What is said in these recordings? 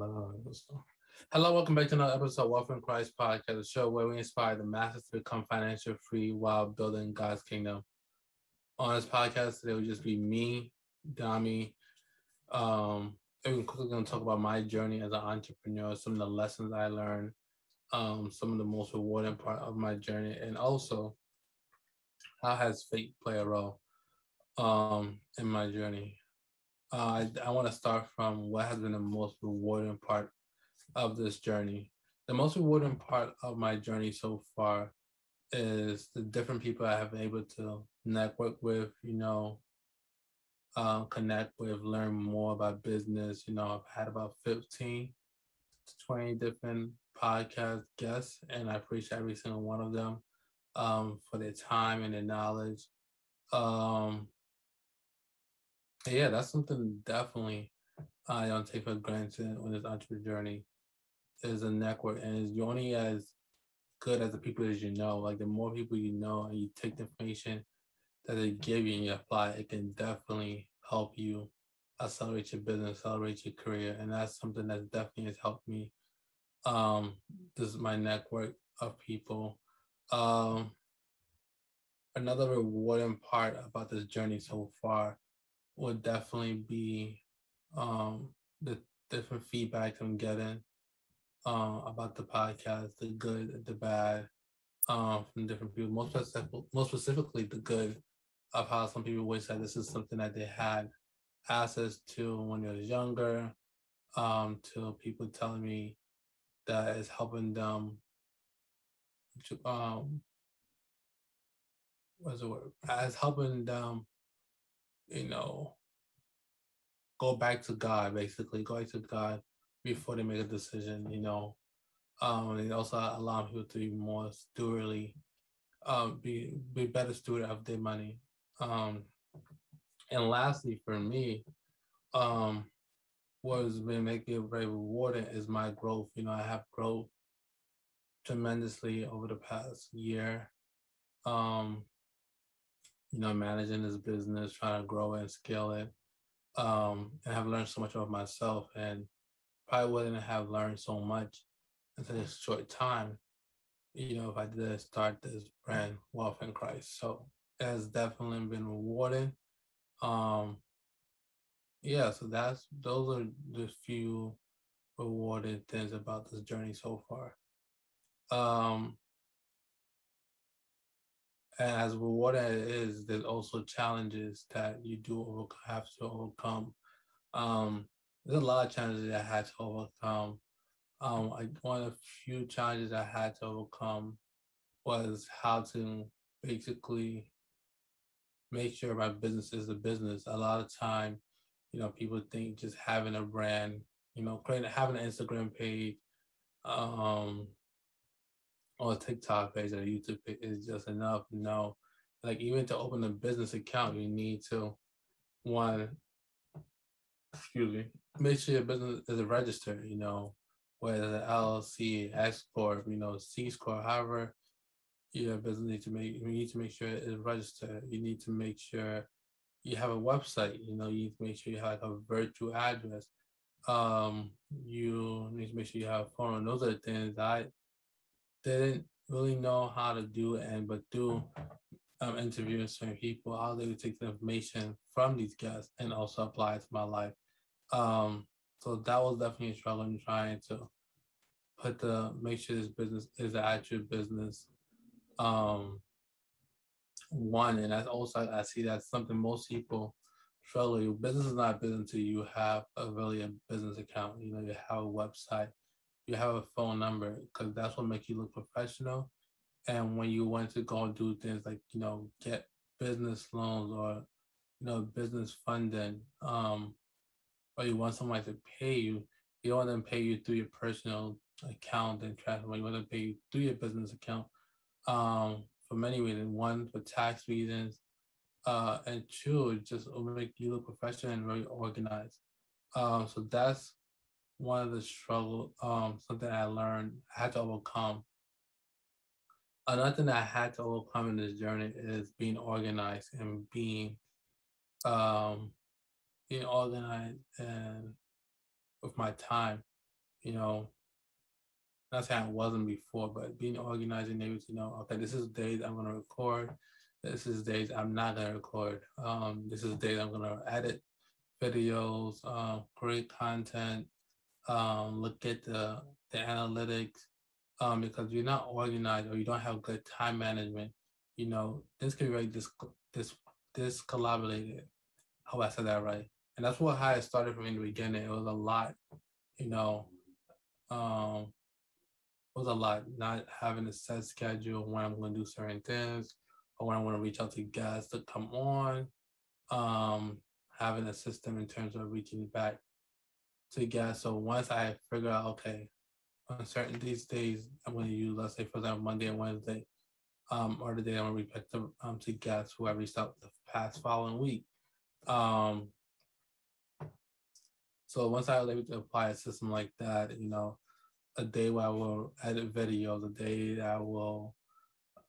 Hello, welcome back to another episode of Wealth in Christ podcast, a show where we inspire the masses to become financial free while building God's kingdom. On this podcast today will just be me, Dami. Um, and we're quickly going to talk about my journey as an entrepreneur, some of the lessons I learned, um, some of the most rewarding part of my journey, and also how has faith play a role um, in my journey. Uh, I, want to start from what has been the most rewarding part of this journey. The most rewarding part of my journey so far is the different people I have been able to network with, you know, uh, connect with, learn more about business. You know, I've had about 15 to 20 different podcast guests, and I appreciate every single one of them um, for their time and their knowledge. Um, yeah, that's something definitely I don't take for granted on this entrepreneur journey is a network, and you're only as good as the people as you know. Like the more people you know, and you take the information that they give you and you apply, it can definitely help you accelerate your business, accelerate your career, and that's something that definitely has helped me. Um, this is my network of people. Um, another rewarding part about this journey so far would definitely be um, the different feedback I'm getting uh, about the podcast, the good, the bad, um, from different people. Most specific, most specifically, the good of how some people wish that this is something that they had access to when they was younger. Um, to people telling me that it's helping them to um what's the word as helping them you know go back to god basically going to god before they make a decision, you know. Um, and also allow people to be more stewardly, um, be be better steward of their money. Um, and lastly, for me, um, what has been making it very rewarding is my growth. You know, I have growth tremendously over the past year. Um, you know, managing this business, trying to grow and scale it. Um, and I've learned so much about myself and probably wouldn't have learned so much in such a short time, you know, if I didn't start this brand, Wealth in Christ. So it has definitely been rewarding. Um, yeah, so that's those are the few rewarding things about this journey so far. Um, as rewarding as it is, there's also challenges that you do have to overcome. Um, there's a lot of challenges I had to overcome. Um, I, one of the few challenges I had to overcome was how to basically make sure my business is a business. A lot of time, you know, people think just having a brand, you know, creating having an Instagram page, um, or a TikTok page or a YouTube page is just enough. No, like even to open a business account, you need to one excuse me, make sure your business is registered, you know, whether the LLC, S Corp, you know, C Corp, however your business needs to make you need to make sure it is registered. You need to make sure you have a website, you know, you need to make sure you have a virtual address. Um, you need to make sure you have phone. Those are the things I didn't really know how to do and but do um, interviewing certain people, I was able to take the information from these guests and also apply it to my life. Um, so that was definitely a struggle in trying to put the make sure this business is an actual business. Um, one, and that's also I see that's something most people struggle with. Business is not business until you have a really a business account. You know, you have a website, you have a phone number, because that's what makes you look professional. And when you want to go and do things like you know get business loans or you know business funding, um, or you want somebody to pay you, you want them to pay you through your personal account and transfer. You want to pay you through your business account um, for many reasons. One, for tax reasons, uh, and two, just make you look professional and very organized. Um, so that's one of the struggle, um, something I learned, I had to overcome. Another thing I had to overcome in this journey is being organized and being um, being organized and with my time. you know, not saying it wasn't before, but being organized and able to know, okay, this is days I'm gonna record, this is days I'm not gonna record. Um, this is days I'm gonna edit videos, um, create content, um, look at the the analytics, um, because you're not organized or you don't have good time management, you know, this can be very dis this this collaborated. Hope I said that right. And that's what how it started from in the beginning. It was a lot, you know, um, it was a lot not having a set schedule when I'm going to do certain things or when I want to reach out to guests to come on. Um, having a system in terms of reaching back to guests. So once I figure out, okay, on certain these days, I'm going to use, let's say, for example, Monday and Wednesday, um, or the day I'm going to back to, um, to guests who I reached out the past following week. Um, so once I was able to apply a system like that, you know, a day where I will edit videos, a day that I will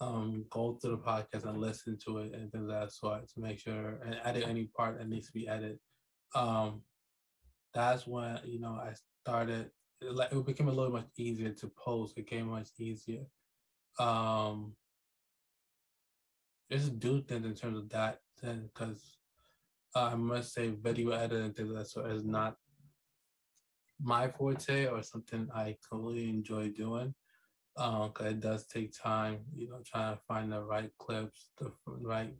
um, go through the podcast and listen to it and things of that sort to make sure and edit any part that needs to be edited. Um, that's when you know I started. Like it became a little much easier to post. It became much easier. Um, just do things in terms of that, then because uh, I must say video editing things that sort is not my forte or something I completely enjoy doing. Um, cause it does take time, you know, trying to find the right clips, the right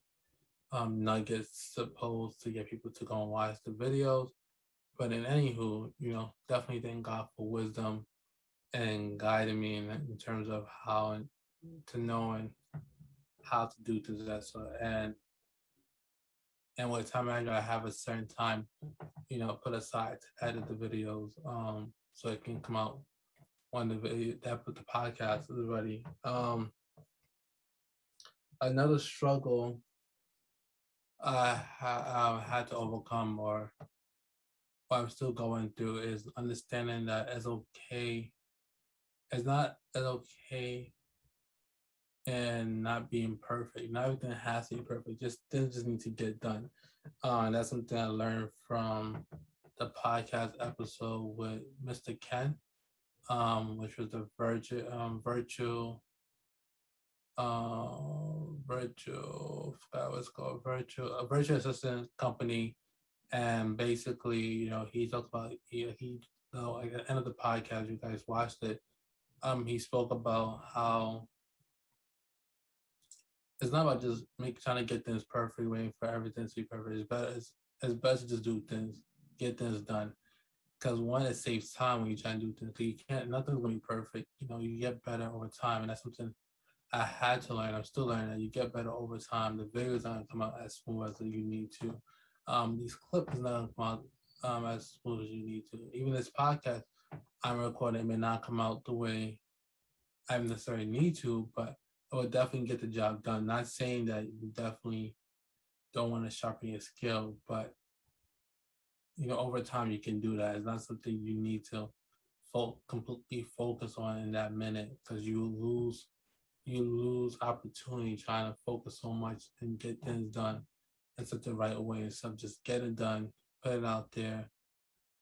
um, nuggets supposed to get people to go and watch the videos. But in anywho, you know, definitely thank God for wisdom and guiding me in, in terms of how to knowing how to do things that. And and with time management, I have a certain time, you know, put aside to edit the videos, um, so it can come out when the video that put the podcast is ready. Um, another struggle I ha- I had to overcome, or what I'm still going through, is understanding that it's okay. It's not as okay and not being perfect. Not everything has to be perfect. Just things just need to get done. Uh, and that's something I learned from the podcast episode with Mr. Ken, um, which was the virtual um, virtual uh, virtual forgot what's called virtual a virtual assistant company. And basically, you know, he talked about he, he you know, at the end of the podcast, you guys watched it. Um, he spoke about how it's not about just make trying to get things perfect, waiting for everything to be perfect. It's better. It's, it's best to just do things, get things done. Because one, it saves time when you try to do things. You can't. Nothing's gonna be perfect. You know, you get better over time, and that's something I had to learn. I'm still learning that you get better over time. The videos aren't come out as smooth as you need to. Um, these clips not come out um, as smooth as you need to. Even this podcast I'm recording may not come out the way I necessarily need to, but it will definitely get the job done. Not saying that you definitely don't want to sharpen your skill, but you know, over time you can do that. It's not something you need to fo- completely focus on in that minute because you lose you lose opportunity trying to focus so much and get things done in such a right way instead of just get it done, put it out there.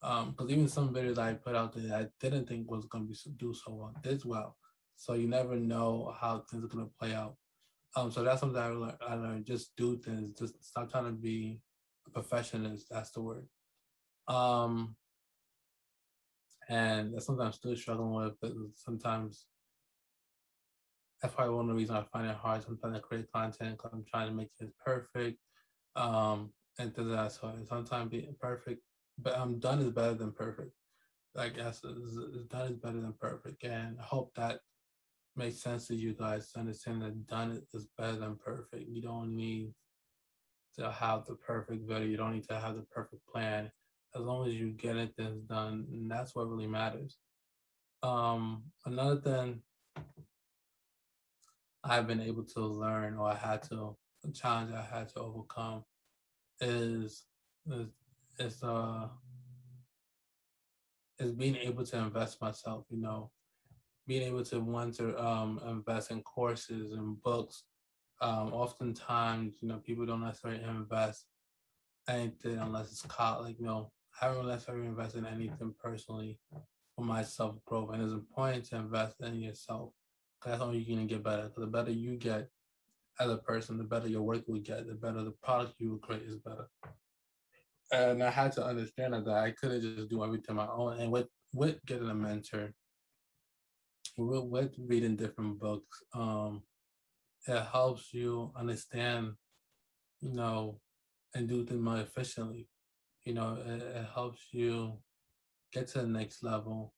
Um, because even some videos I put out there I didn't think was gonna be do so well did well. So you never know how things are gonna play out. Um, so that's something I learned. I learned just do things. Just stop trying to be a perfectionist. That's the word. Um, and that's something I'm still struggling with. But sometimes that's probably one of the reasons I find it hard sometimes to create content because I'm trying to make it perfect. Um, and things that. So sometimes being perfect, but I'm done is better than perfect. I guess done is better than perfect, and I hope that makes sense to you guys to understand that done is better than perfect. You don't need to have the perfect video. You don't need to have the perfect plan. As long as you get it things done, and that's what really matters. Um, another thing I've been able to learn, or I had to, challenge I had to overcome, is is is uh is being able to invest myself. You know, being able to want to um, invest in courses and books. Um, oftentimes, you know, people don't necessarily invest anything unless it's caught. Like, you know, I haven't necessarily invested in anything personally for my self growth. And it's important to invest in yourself. That's how you're gonna get better. the better you get as a person, the better your work will get, the better the product you will create is better. And I had to understand that I couldn't just do everything on my own. And with with getting a mentor, with, with reading different books, um, it helps you understand, you know, and do things more efficiently. You know, it, it helps you get to the next level,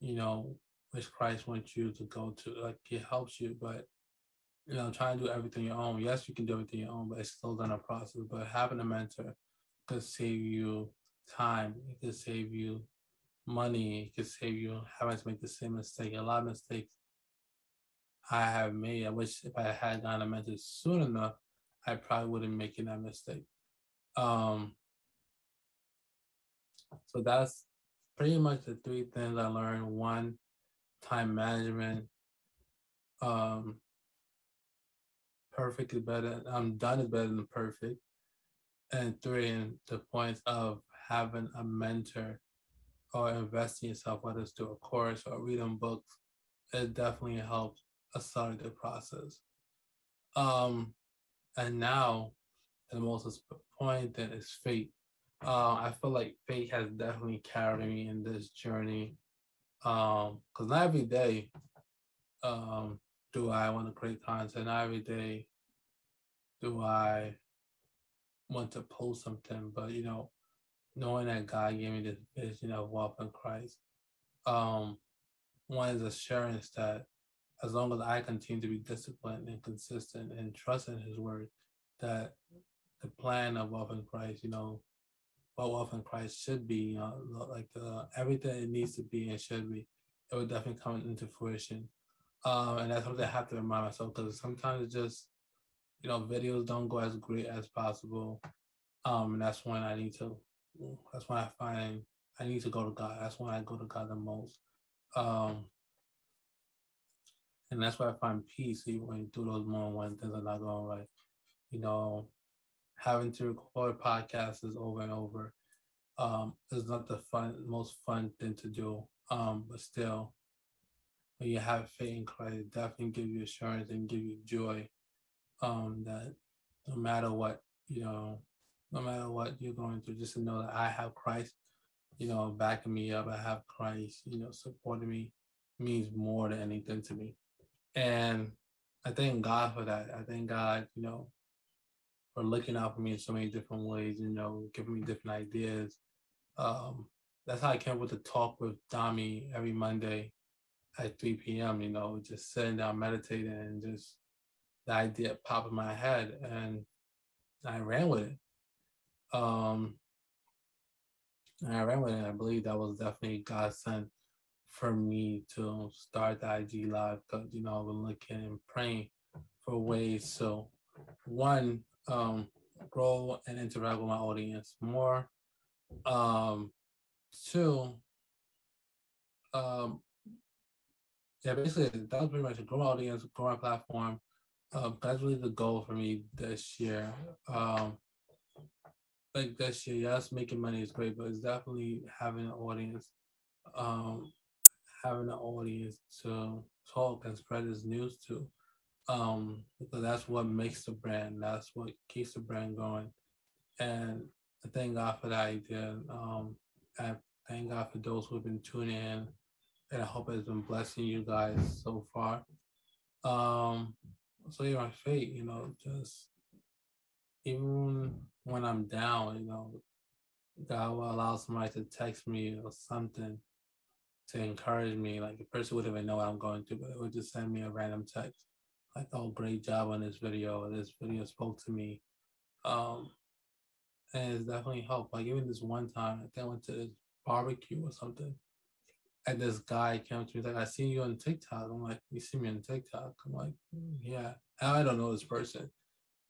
you know, which Christ wants you to go to. Like it helps you, but you know, trying to do everything your own. Yes, you can do everything your own, but it's still done a process. But having a mentor could save you time. It could save you money. It could save you having to make the same mistake. A lot of mistakes I have made. I wish if I had gotten a mentor soon enough, I probably wouldn't make that mistake. Um, so that's pretty much the three things I learned. One, time management. Um, perfect is better. I'm done is better than perfect. And three, and the points of having a mentor or investing yourself, whether it's through a course or reading books, it definitely helps accelerate the process. Um, and now, the most point that is fate. Uh, I feel like fate has definitely carried me in this journey. Um, because not every day um, do I want to create content. Every day do I want to post something. But you know, knowing that God gave me this vision of wealth in Christ, um, one is assurance that as long as I continue to be disciplined and consistent and trust in His word, that the plan of wealth in Christ, you know, what wealth in Christ should be, you know, like the everything it needs to be and should be, it would definitely come into fruition. Um, and that's something I have to remind myself because sometimes it just, you know, videos don't go as great as possible. Um, and that's when I need to, that's when I find I need to go to God. That's when I go to God the most. Um, and that's why I find peace even when do those moments when things are not going right. You know, having to record podcasts is over and over. Um, is not the fun most fun thing to do. Um, but still, when you have faith in Christ, it definitely give you assurance and give you joy. Um, that no matter what, you know, no matter what you're going through, just to know that I have Christ, you know, backing me up. I have Christ, you know, supporting me means more than anything to me. And I thank God for that. I thank God, you know, for looking out for me in so many different ways, you know, giving me different ideas. Um, that's how I came with the talk with Dami every Monday at 3 p.m., you know, just sitting down, meditating, and just the idea popped in my head, and I ran with it. Um, and I ran with it. I believe that was definitely God sent for me to start the IG live because you know I've been looking and praying for ways So, one um, grow and interact with my audience more. Um, two, um, yeah, basically that was pretty much a grow audience, grow my platform. Um, that's really the goal for me this year. Um, like this year, yes, making money is great, but it's definitely having an audience. Um, having an audience to talk and spread this news to. Um, because that's what makes the brand. That's what keeps the brand going. And I thank God for that idea. Um, I thank God for those who have been tuning in, and I hope it's been blessing you guys so far. Um, so yeah, my faith, you know, just even when I'm down, you know, God will allow somebody to text me or something to encourage me. Like the person wouldn't even know what I'm going through, but it would just send me a random text. Like, oh, great job on this video. This video spoke to me. Um, and it's definitely helped. Like even this one time, I think I went to this barbecue or something. And this guy came to me like, I see you on TikTok. I'm like, you see me on TikTok? I'm like, mm, yeah. I don't know this person.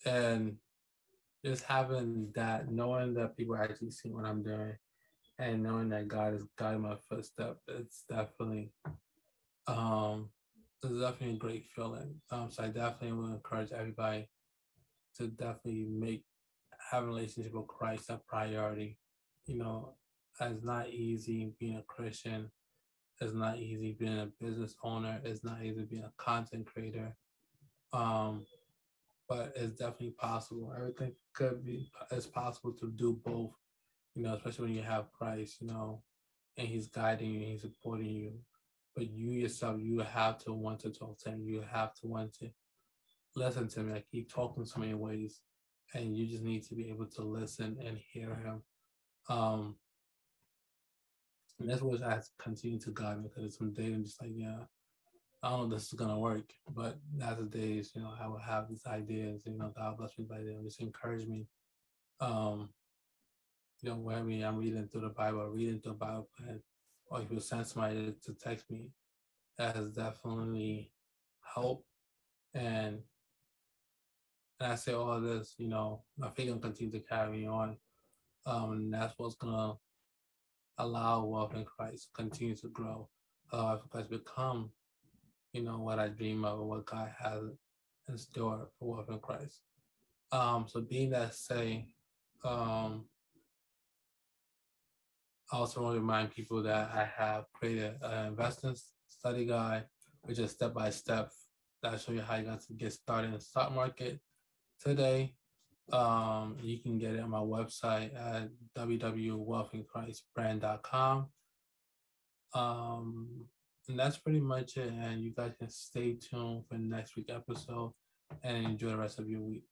And just having that, knowing that people actually see what I'm doing and knowing that God is guiding my footstep, it's definitely um it's definitely a great feeling. Um so I definitely will encourage everybody to definitely make having a relationship with Christ a priority. You know, it's not easy being a Christian It's not easy being a business owner. It's not easy being a content creator. Um, but it's definitely possible. Everything could be it's possible to do both, you know, especially when you have Christ, you know, and he's guiding you, he's supporting you. But you yourself, you have to want to talk to him. You have to want to listen to him. Like he talks in so many ways. And you just need to be able to listen and hear him. Um and that's what I continue to God because some days I'm just like, yeah, I don't know if this is gonna work, but as the days, you know, I will have these ideas, you know, God bless me by them, just encourage me. Um, you know, when me I'm reading through the Bible, reading through the Bible plan, or if you send somebody to text me, that has definitely helped. And and I say all this, you know, my faith will continue to carry on. Um, and that's what's gonna allow wealth in Christ continue to grow. Allow Christ become, you know, what I dream of, what God has in store for wealth in Christ. Um, so being that say, um, I also want to remind people that I have created an investment study guide, which is step by step that show you how you got to get started in the stock market today. Um, you can get it on my website at www.wealthinchristbrand.com. Um, and that's pretty much it. And you guys can stay tuned for next week episode and enjoy the rest of your week.